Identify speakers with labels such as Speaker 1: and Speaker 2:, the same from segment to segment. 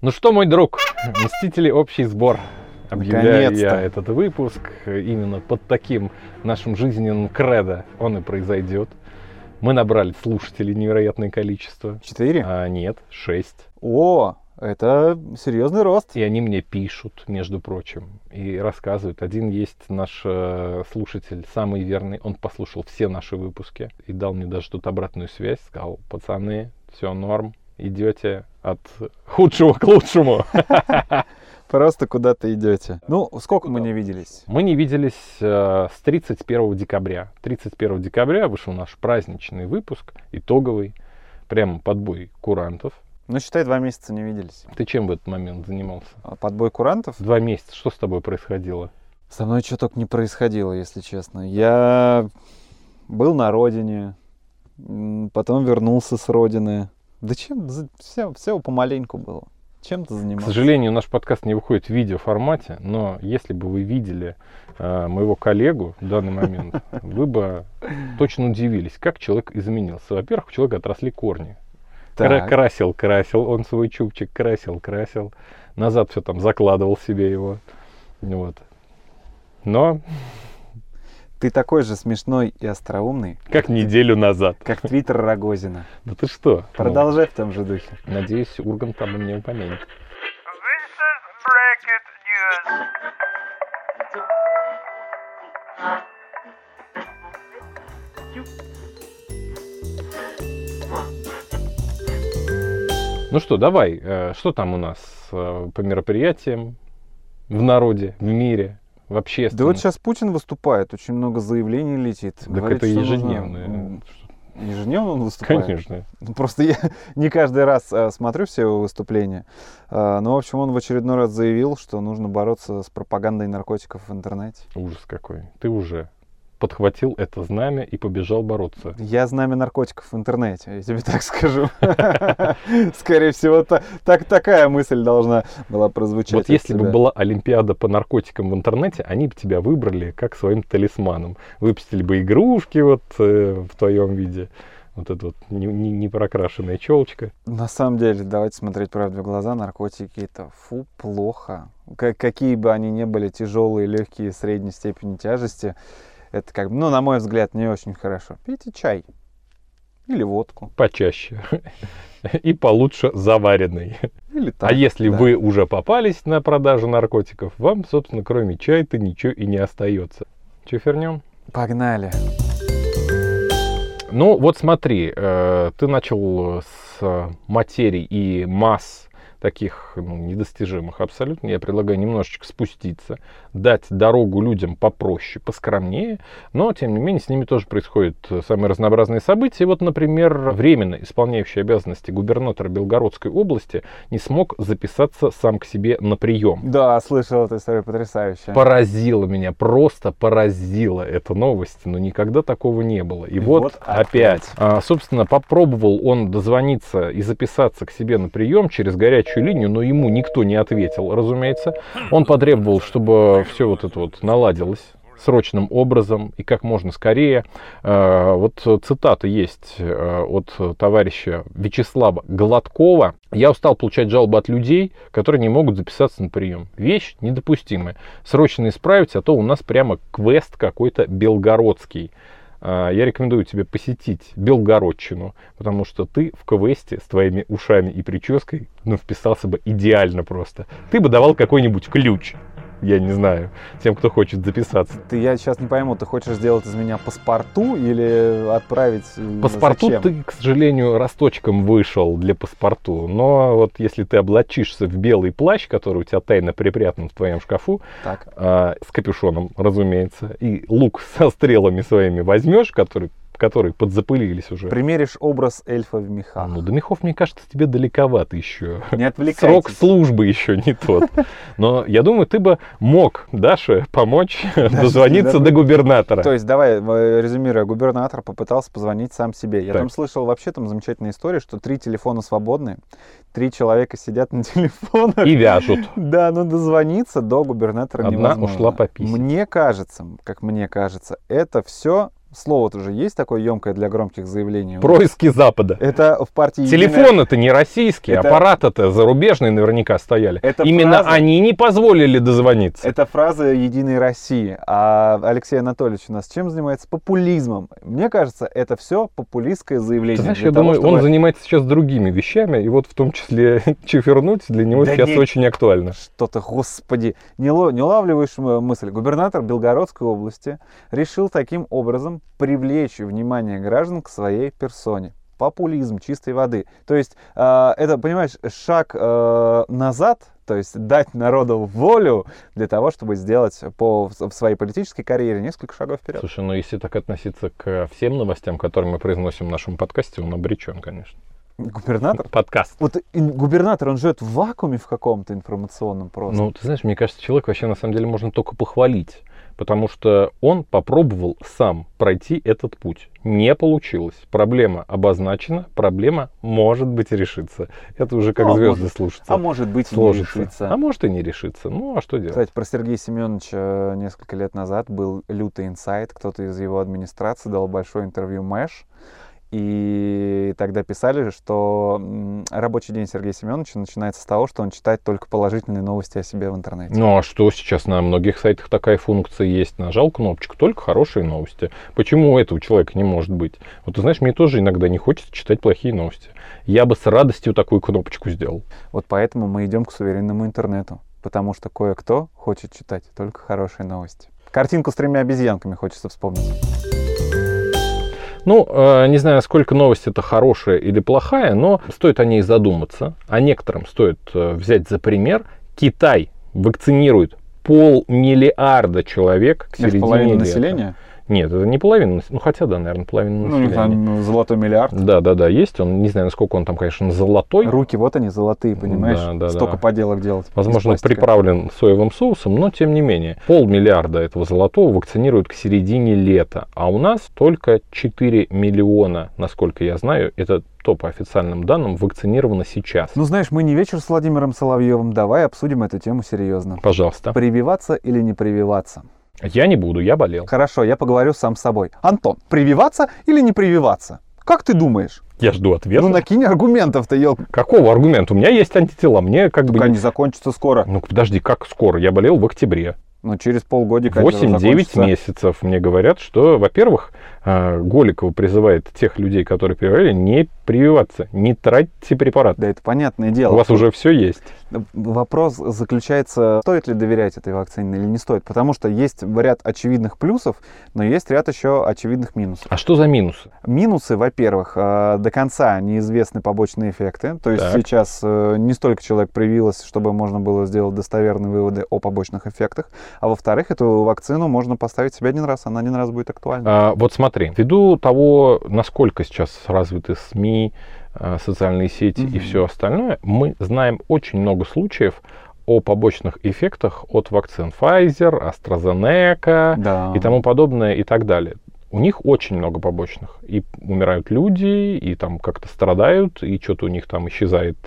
Speaker 1: Ну что, мой друг, Мстители общий сбор. Объявляю я этот выпуск именно под таким нашим жизненным кредо он и произойдет. Мы набрали слушателей невероятное количество.
Speaker 2: Четыре?
Speaker 1: А нет, шесть.
Speaker 2: О, это серьезный рост.
Speaker 1: И они мне пишут, между прочим, и рассказывают. Один есть наш э, слушатель, самый верный. Он послушал все наши выпуски и дал мне даже тут обратную связь. Сказал, пацаны, все норм, идете от худшего к лучшему.
Speaker 2: Просто куда-то идете. Ну, сколько мы не виделись?
Speaker 1: Мы не виделись э, с 31 декабря. 31 декабря вышел наш праздничный выпуск, итоговый, прямо подбой курантов.
Speaker 2: Ну, считай, два месяца не виделись.
Speaker 1: Ты чем в этот момент занимался?
Speaker 2: А Подбой курантов?
Speaker 1: Два месяца, что с тобой происходило?
Speaker 2: Со мной что только не происходило, если честно. Я был на родине, потом вернулся с родины. Да чем? Все, все помаленьку было. Чем ты
Speaker 1: К
Speaker 2: занимался?
Speaker 1: сожалению, наш подкаст не выходит в видеоформате, но если бы вы видели э, моего коллегу в данный момент, вы бы точно удивились, как человек изменился. Во-первых, у человека отросли корни.
Speaker 2: Так.
Speaker 1: красил, красил, он свой чубчик красил, красил. Назад все там закладывал себе его. Вот. Но
Speaker 2: Ты такой же смешной и остроумный,
Speaker 1: как неделю назад.
Speaker 2: как твиттер Рогозина.
Speaker 1: Да ты что?
Speaker 2: Продолжай в том же духе.
Speaker 1: Надеюсь, Ургант там меня упомянет. Ну что, давай, э, что там у нас э, по мероприятиям в народе, в мире, в
Speaker 2: Да
Speaker 1: общественном?
Speaker 2: вот сейчас Путин выступает, очень много заявлений летит.
Speaker 1: Так
Speaker 2: Говорит,
Speaker 1: это
Speaker 2: что нужно- Ежедневно он выступает?
Speaker 1: Конечно.
Speaker 2: Ну, Просто я не каждый раз а, смотрю все его выступления. А, но, в общем, он в очередной раз заявил, что нужно бороться с пропагандой наркотиков в интернете.
Speaker 1: Ужас какой. Ты уже подхватил это знамя и побежал бороться.
Speaker 2: Я знамя наркотиков в интернете, я тебе так скажу. Скорее всего, та- так, такая мысль должна была прозвучать.
Speaker 1: Вот
Speaker 2: от
Speaker 1: если бы была Олимпиада по наркотикам в интернете, они бы тебя выбрали как своим талисманом. Выпустили бы игрушки вот э, в твоем виде. Вот эта вот не, не- не прокрашенная челочка.
Speaker 2: На самом деле, давайте смотреть правде в глаза, наркотики это фу, плохо. Как- какие бы они ни были, тяжелые, легкие, средней степени тяжести, это как бы, ну, на мой взгляд, не очень хорошо. Пейте чай или водку,
Speaker 1: Почаще. И получше заваренный.
Speaker 2: или так.
Speaker 1: А если
Speaker 2: да.
Speaker 1: вы уже попались на продажу наркотиков, вам, собственно, кроме чая-то ничего и не остается. Че фернем?
Speaker 2: Погнали.
Speaker 1: Ну, вот смотри, э, ты начал с материй и масс таких ну, недостижимых абсолютно. Я предлагаю немножечко спуститься, дать дорогу людям попроще, поскромнее, но, тем не менее, с ними тоже происходят э, самые разнообразные события. Вот, например, временно исполняющий обязанности губернатора Белгородской области не смог записаться сам к себе на прием.
Speaker 2: Да, слышал эту историю, потрясающая.
Speaker 1: Поразило меня, просто поразила эта новость, но никогда такого не было. И,
Speaker 2: И
Speaker 1: вот,
Speaker 2: вот
Speaker 1: опять.
Speaker 2: опять.
Speaker 1: А, собственно, попробовал он дозвониться и записаться к себе на прием через горячую линию, но ему никто не ответил, разумеется. Он потребовал, чтобы все вот это вот наладилось срочным образом и как можно скорее. А, Вот цитата есть э, от товарища Вячеслава Гладкова. Я устал получать жалобы от людей, которые не могут записаться на прием. Вещь недопустимая. Срочно исправить, а то у нас прямо квест какой-то белгородский. А, Я рекомендую тебе посетить Белгородчину, потому что ты в квесте с твоими ушами и прической ну, вписался бы идеально просто. Ты бы давал какой-нибудь ключ, я не знаю, тем, кто хочет записаться.
Speaker 2: Ты, я сейчас не пойму, ты хочешь сделать из меня паспорту или отправить э,
Speaker 1: Паспорту
Speaker 2: зачем?
Speaker 1: ты, к сожалению, росточком вышел для паспорту. Но вот если ты облачишься в белый плащ, который у тебя тайно припрятан в твоем шкафу,
Speaker 2: Так.
Speaker 1: а, с капюшоном, разумеется, и лук со стрелами своими возьмешь, который, которые подзапылились уже.
Speaker 2: Примеришь образ эльфа в мехах.
Speaker 1: Ну, до мехов, мне кажется, тебе далековато еще.
Speaker 2: Не отвлекайтесь.
Speaker 1: Срок службы еще не тот. Но я думаю, ты бы мог Даше помочь дозвониться до губернатора.
Speaker 2: То есть, давай, э, резюмируя, губернатор попытался позвонить сам себе. Я там слышал вообще там замечательная история, что три телефона свободны, три человека сидят на телефонах.
Speaker 1: И вяжут.
Speaker 2: Да, но дозвониться до губернатора
Speaker 1: Одна
Speaker 2: невозможно.
Speaker 1: ушла пописать.
Speaker 2: Мне кажется, как мне кажется, это все Слово тоже есть такое емкое для громких заявлений.
Speaker 1: Происки Запада.
Speaker 2: Это в партии «Единая-
Speaker 1: Телефоны-то не российские,
Speaker 2: Это-
Speaker 1: аппараты-то зарубежные наверняка стояли.
Speaker 2: Это
Speaker 1: Именно
Speaker 2: фраза-
Speaker 1: они не позволили дозвониться.
Speaker 2: Это фраза «Единой России». А Алексей Анатольевич у нас чем занимается? Популизмом. Мне кажется, это все популистское заявление.
Speaker 1: Ты знаешь, я
Speaker 2: того,
Speaker 1: думаю, он
Speaker 2: чтобы-
Speaker 1: занимается сейчас другими вещами, и вот в том числе чифернуть для него
Speaker 2: Да
Speaker 1: сейчас
Speaker 2: не-
Speaker 1: очень актуально.
Speaker 2: Что-то, господи, не, ло- не улавливаешь м- мысль. Губернатор Белгородской области решил таким образом привлечь внимание граждан к своей персоне. Популизм чистой воды. То есть, э, это, понимаешь, шаг э, назад, то есть дать народу волю для того, чтобы сделать по, в своей политической карьере несколько шагов вперед.
Speaker 1: Слушай, ну если так относиться к всем новостям, которые мы произносим в нашем подкасте, он обречен, конечно.
Speaker 2: Губернатор?
Speaker 1: Подкаст.
Speaker 2: Вот губернатор, он живет в вакууме в каком-то информационном просто.
Speaker 1: Ну, ты знаешь, мне кажется, человек вообще на самом деле можно только похвалить, потому что он попробовал сам пройти этот путь. Не получилось. Проблема обозначена, проблема может быть решится. Это уже как
Speaker 2: Ну, а
Speaker 1: звезды
Speaker 2: может-
Speaker 1: слушаться.
Speaker 2: а может быть и не
Speaker 1: сложится.
Speaker 2: решится.
Speaker 1: А может и не решится. Ну, а что делать?
Speaker 2: Кстати, про Сергея Семеновича э, несколько лет назад был лютый инсайт. Кто-то из его администрации дал большое интервью Мэш. И тогда писали, что рабочий день Сергея Семеновича начинается с того, что он читает только положительные новости о себе в интернете.
Speaker 1: Ну а что сейчас на многих сайтах такая функция есть? Нажал кнопочку, только хорошие новости. Почему у этого человека не может быть? Вот ты знаешь, мне тоже иногда не хочется читать плохие новости. Я бы с радостью такую кнопочку сделал.
Speaker 2: Вот поэтому мы идем к суверенному интернету. Потому что кое-кто хочет читать только хорошие новости. Картинку с тремя обезьянками хочется вспомнить.
Speaker 1: Ну, э, не знаю, сколько новость это хорошая или плохая, но стоит о ней задуматься. А некоторым стоит э, взять за пример. Китай вакцинирует полмиллиарда человек к середине лета.
Speaker 2: населения?
Speaker 1: Нет, это не половина, ну хотя да, наверное, половина
Speaker 2: Ну,
Speaker 1: населения.
Speaker 2: там золотой миллиард.
Speaker 1: Да, да, да, есть он. Не знаю, насколько он там, конечно, золотой.
Speaker 2: Руки вот они золотые, понимаешь?
Speaker 1: Да, да,
Speaker 2: Столько
Speaker 1: да.
Speaker 2: поделок делать.
Speaker 1: Возможно, приправлен соевым соусом, но тем не менее. Полмиллиарда этого золотого вакцинируют к середине лета. А у нас только 4 миллиона, насколько я знаю, это то по официальным данным, вакцинировано сейчас.
Speaker 2: Ну, знаешь, мы не вечер с Владимиром Соловьевым. Давай обсудим эту тему серьезно.
Speaker 1: Пожалуйста.
Speaker 2: Прививаться или не прививаться?
Speaker 1: Я не буду, я болел.
Speaker 2: Хорошо, я поговорю сам с собой. Антон, прививаться или не прививаться? Как ты думаешь?
Speaker 1: Я жду ответа.
Speaker 2: Ну, накинь аргументов-то, ел.
Speaker 1: Какого аргумента? У меня есть антитела. Мне как бы...
Speaker 2: Только
Speaker 1: не-
Speaker 2: они закончатся скоро.
Speaker 1: Ну, подожди, как скоро? Я болел в октябре.
Speaker 2: Ну, через полгодика это
Speaker 1: 8-9
Speaker 2: закончится.
Speaker 1: месяцев мне говорят, что, во-первых, э, Голикова призывает тех людей, которые прививали, не прививаться, не тратьте препарат.
Speaker 2: Да, это понятное дело.
Speaker 1: У вас уже все есть.
Speaker 2: Вопрос заключается, стоит ли доверять этой вакцине или не стоит. Потому что есть ряд очевидных плюсов, но есть ряд еще очевидных минусов.
Speaker 1: А что за минусы?
Speaker 2: Минусы, во-первых, э, до конца неизвестны побочные эффекты. То есть
Speaker 1: Так.
Speaker 2: сейчас э, не столько человек привилось, чтобы можно было сделать достоверные выводы о побочных эффектах. А во-вторых, эту вакцину можно поставить себе один раз, она один раз будет актуальна.
Speaker 1: А, вот смотри, ввиду того, насколько сейчас развиты СМИ, а, социальные сети и
Speaker 2: Мгм.
Speaker 1: все остальное, мы знаем очень много случаев о побочных эффектах от вакцин Pfizer, AstraZeneca
Speaker 2: Да.
Speaker 1: и тому подобное и так далее. У них очень много побочных. И умирают люди, и там как-то страдают, и что-то у них там исчезает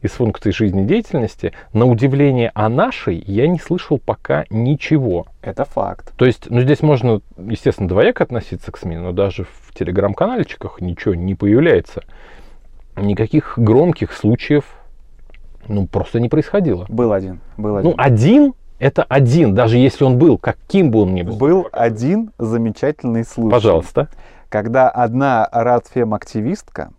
Speaker 1: из функций жизнедеятельности. На удивление о нашей я не слышал пока ничего.
Speaker 2: Это факт.
Speaker 1: То есть, ну, здесь можно, естественно, двояко относиться к СМИ, но даже в телеграм-канальчиках ничего не появляется. Никаких громких случаев, ну, просто не происходило.
Speaker 2: Был один. Был
Speaker 1: Ну,
Speaker 2: один.
Speaker 1: Это один, даже если он был, каким бы он ни был.
Speaker 2: Был один замечательный случай.
Speaker 1: Пожалуйста.
Speaker 2: Когда одна радфем-активистка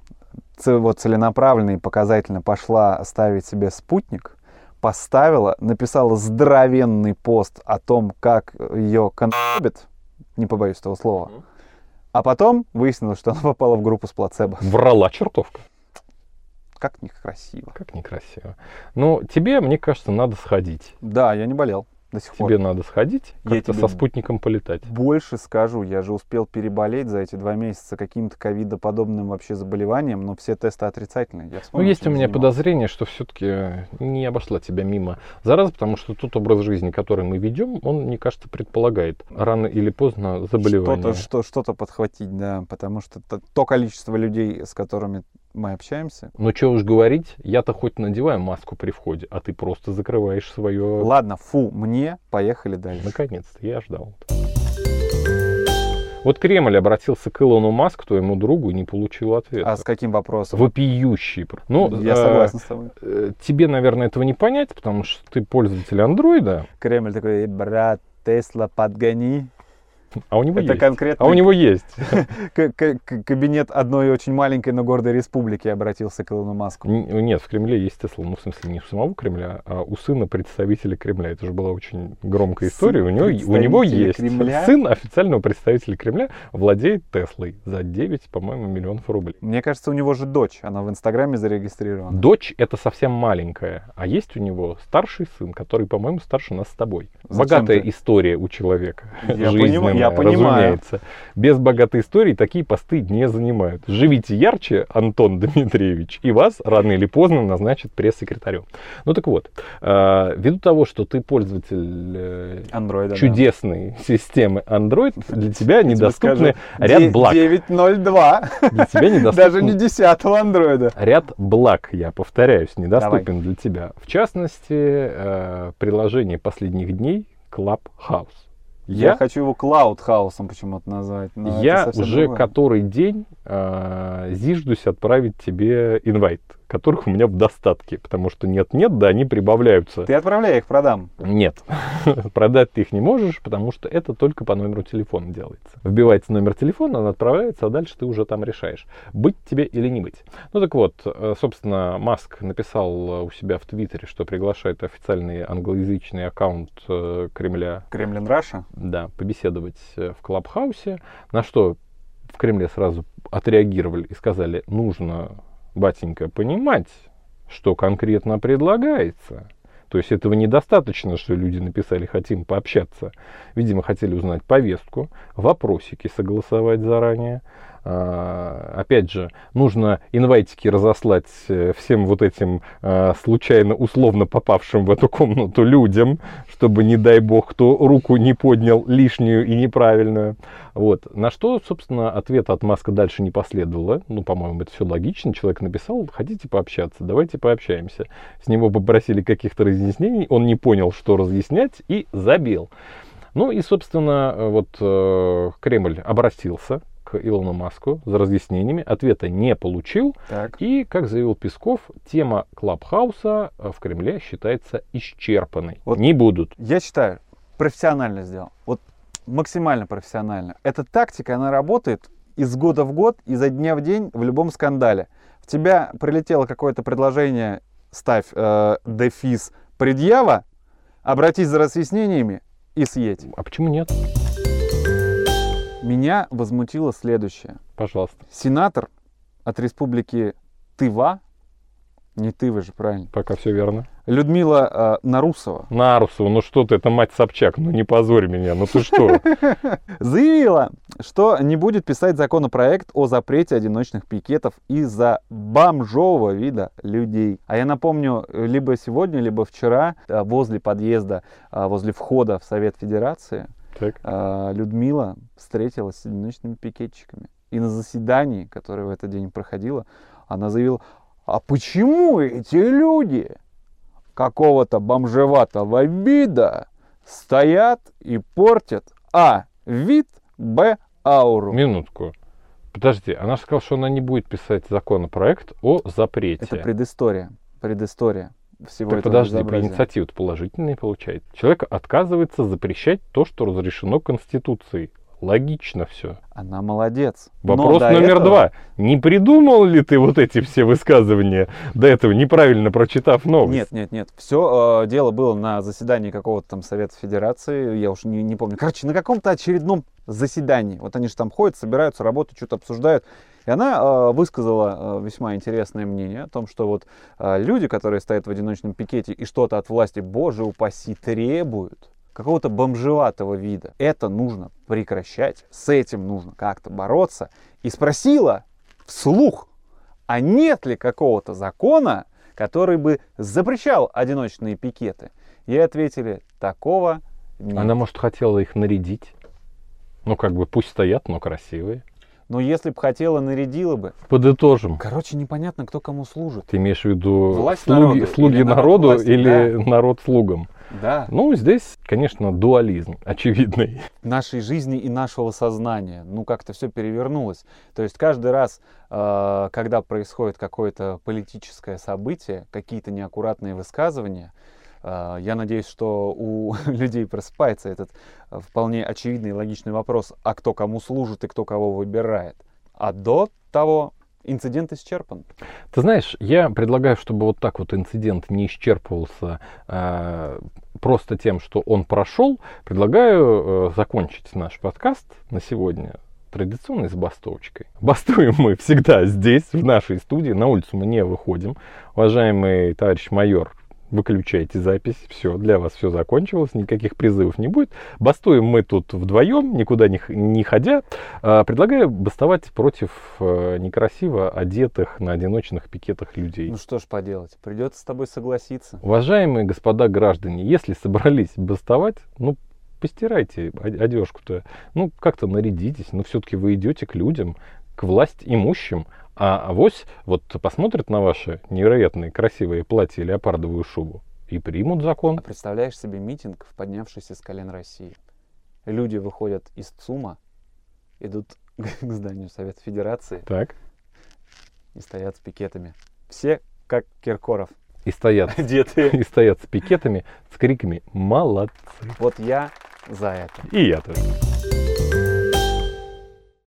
Speaker 2: вот целенаправленно и показательно пошла ставить себе спутник, поставила, написала здоровенный пост о том, как ее конобит, не побоюсь этого слова, а потом выяснилось, что она попала в группу с плацебо.
Speaker 1: Врала чертовка.
Speaker 2: Как некрасиво.
Speaker 1: Как некрасиво. Ну, тебе, мне кажется, надо сходить.
Speaker 2: Да, я не болел до сих пор.
Speaker 1: Тебе надо сходить, как-то со спутником полетать.
Speaker 2: Больше скажу, я же успел переболеть за эти два месяца каким-то ковидоподобным вообще заболеванием, но все тесты отрицательные. Я
Speaker 1: Ну,
Speaker 2: вспомнил,
Speaker 1: есть у меня
Speaker 2: занимался.
Speaker 1: подозрение, что все-таки не обошла тебя мимо зараза, потому что тот образ жизни, который мы ведем, он, мне кажется, предполагает рано или поздно заболевание.
Speaker 2: Что-то, что, что-то подхватить, да, потому что то, то количество людей, с которыми мы общаемся.
Speaker 1: Но что уж говорить, я-то хоть надеваю маску при входе, а ты просто закрываешь свое...
Speaker 2: Ладно, фу, мне, поехали дальше.
Speaker 1: Наконец-то, я ждал. Вот Кремль обратился к Илону Маску, твоему другу, и не получил ответа.
Speaker 2: А с каким вопросом?
Speaker 1: Вопиющий. Ну,
Speaker 2: Я
Speaker 1: э,
Speaker 2: согласен с тобой.
Speaker 1: э, Тебе, наверное, этого не понять, потому что ты пользователь андроида,
Speaker 2: Кремль такой, «Э, брат, Тесла, подгони.
Speaker 1: А у него
Speaker 2: Это
Speaker 1: есть.
Speaker 2: конкретно
Speaker 1: А у него есть.
Speaker 2: кабинет одной очень маленькой, но гордой республики обратился к Илону Маску.
Speaker 1: Н- Нет, в Кремле есть Тесла. Ну, в смысле, не у самого Кремля, а у сына представителя Кремля. Это же была очень громкая история. У него, у него есть.
Speaker 2: Кремля?
Speaker 1: Сын официального представителя Кремля владеет Теслой за 9, по-моему, миллионов рублей.
Speaker 2: Мне кажется, у него же дочь, она в Инстаграме зарегистрирована.
Speaker 1: Дочь это совсем маленькая, а есть у него старший сын, который, по-моему, старше нас с тобой.
Speaker 2: Зачем
Speaker 1: Богатая
Speaker 2: ты?
Speaker 1: история у человека.
Speaker 2: Я
Speaker 1: жизненная,
Speaker 2: понимаю, я понимаю.
Speaker 1: разумеется. Без богатой истории такие посты не занимают. Живите ярче, Антон Дмитриевич, и вас рано или поздно назначат пресс-секретарем. Ну так вот, э, ввиду того, что ты пользователь э,
Speaker 2: Андроида, да.
Speaker 1: чудесной системы Android, для тебя недоступны ряд благ.
Speaker 2: 902.
Speaker 1: Для тебя недоступны
Speaker 2: Даже не 10 андроида.
Speaker 1: Ряд благ, я повторяюсь, недоступен для тебя. В частности, э, приложение последних дней Clubhouse.
Speaker 2: Я,
Speaker 1: Я,
Speaker 2: хочу его Cloudhouse ом почему-то назвать.
Speaker 1: я уже
Speaker 2: другое.
Speaker 1: который день э, зиждусь отправить тебе invite, которых у меня в достатке, потому что нет-нет, да, они прибавляются.
Speaker 2: Ты отправляй, их продам.
Speaker 1: Нет, продать ты их не можешь, потому что это только по номеру телефона делается. Вбивается номер телефона, он отправляется, а дальше ты уже там решаешь, быть тебе или не быть. Ну так вот, э, собственно, Маск написал э, у себя в Твиттере, что приглашает официальный англоязычный аккаунт э, Кремля,
Speaker 2: Kremlin Russia.
Speaker 1: да, побеседовать в Clubhouse е, на что в Кремле сразу отреагировали и сказали, нужно, батенька, понимать, что конкретно предлагается. То есть этого недостаточно, что люди написали «хотим пообщаться». Видимо, хотели узнать повестку, вопросики согласовать заранее. А, опять же, нужно инвайтики разослать э, всем вот этим а, случайно, условно попавшим в эту комнату людям, чтобы, не дай бог, кто руку не поднял лишнюю и неправильную. Вот. На что, собственно, ответа от Маска дальше не последовало. Ну, по-моему, это все логично. Человек написал, хотите пообщаться, давайте пообщаемся. С него попросили каких-то разъяснений, он не понял, что разъяснять, и забил. Ну и, собственно, э, вот э, Кремль обратился к Илону Маску за разъяснениями, ответа не получил.
Speaker 2: Так.
Speaker 1: И, как заявил Песков, тема Клабхауса э, в Кремле считается исчерпанной.
Speaker 2: Вот
Speaker 1: Не будут.
Speaker 2: Я считаю, профессионально сделал. Вот максимально профессионально. Эта тактика, она работает из года в год, изо дня в день в любом скандале. В тебя прилетело какое-то предложение, ставь э, дефис предъява, обратись за разъяснениями и съедь.
Speaker 1: А почему нет?
Speaker 2: Меня возмутило следующее.
Speaker 1: Пожалуйста.
Speaker 2: Сенатор от республики Тыва, не Тыва же, правильно,
Speaker 1: Пока все верно.
Speaker 2: Людмила э, Нарусова,
Speaker 1: Нарусова, ну что ты, это мать Собчак, ну не позорь меня, ну ты что?
Speaker 2: заявила, что не будет писать законопроект о запрете одиночных пикетов из-за бомжового вида людей. А я напомню, либо сегодня, либо вчера э, возле подъезда, э, возле входа в Совет Федерации
Speaker 1: Так.
Speaker 2: э, Людмила встретилась с одиночными пикетчиками. И на заседании, которое в этот день проходило, она заявила, а почему эти люди какого-то бомжеватого вида стоят и портят а. вид, б. ауру.
Speaker 1: Минутку. Подожди, она же сказала, что она не будет писать законопроект о запрете.
Speaker 2: Это предыстория. Предыстория всего
Speaker 1: Так
Speaker 2: этого
Speaker 1: подожди,
Speaker 2: безобразия.
Speaker 1: инициатива положительная получается. Человек отказывается запрещать то, что разрешено Конституцией. Логично все.
Speaker 2: Она молодец.
Speaker 1: Вопрос номер
Speaker 2: этого-
Speaker 1: два. Не придумал ли ты вот эти все высказывания до этого, неправильно прочитав новость?
Speaker 2: Нет, нет, нет. Все дело было на заседании какого-то там Совета Федерации, я уж не, не помню. Короче, на каком-то очередном заседании. Вот они же там ходят, собираются, работают, что-то обсуждают. И она э, высказала э, весьма интересное мнение о том, что вот э, люди, которые стоят в одиночном пикете и что-то от власти, боже упаси, требуют какого-то бомжеватого вида. Это нужно прекращать, с этим нужно как-то бороться. И спросила вслух, а нет ли какого-то закона, который бы запрещал одиночные пикеты? Ей ответили, такого нет.
Speaker 1: Она, может, хотела их нарядить. Ну, как бы, пусть стоят, но красивые.
Speaker 2: Но если бы хотела, нарядила бы.
Speaker 1: Подытожим.
Speaker 2: Короче, непонятно, кто кому служит.
Speaker 1: Ты имеешь в виду
Speaker 2: Власть
Speaker 1: слуги,
Speaker 2: народу
Speaker 1: слуги
Speaker 2: или народ
Speaker 1: народу
Speaker 2: власти,
Speaker 1: или народ слугам?
Speaker 2: Да.
Speaker 1: Ну, здесь, конечно, дуализм очевидный.
Speaker 2: нашей жизни и нашего сознания. Ну, как-то все перевернулось. То есть каждый раз, э, когда происходит какое-то политическое событие, какие-то неаккуратные высказывания, я надеюсь, что у людей просыпается этот э, вполне очевидный и логичный вопрос, а кто кому служит и кто кого выбирает. А до того инцидент исчерпан.
Speaker 1: Ты знаешь, я предлагаю, чтобы вот так вот инцидент не исчерпывался э, просто тем, что он прошел. Предлагаю э, закончить наш подкаст на сегодня традиционной забастовочкой. Бастуем мы всегда здесь, в нашей студии. На улицу мы не выходим. Уважаемый товарищ майор, выключайте запись. Все, для вас все закончилось, никаких призывов не будет. Бастуем мы тут вдвоем, никуда не, не ходя. А, Предлагаю бастовать против э, некрасиво одетых на одиночных пикетах людей.
Speaker 2: Ну что ж поделать, придется с тобой согласиться.
Speaker 1: Уважаемые господа граждане, если собрались бастовать, ну, постирайте одежку-то, ну, как-то нарядитесь, ну, все-таки вы идете к людям, к власть имущим, а авось вот посмотрят на ваши невероятные красивые платья и леопардовую шубу и примут
Speaker 2: А
Speaker 1: закон.
Speaker 2: представляешь себе митинг, поднявшийся с колен России? Люди выходят из ЦУМа, идут к зданию Совета Федерации
Speaker 1: Так.
Speaker 2: и стоят с пикетами. Все как Киркоров,
Speaker 1: И стоят,
Speaker 2: одетые.
Speaker 1: и стоят с пикетами, с криками «Молодцы!»
Speaker 2: Вот я за это.
Speaker 1: И я тоже.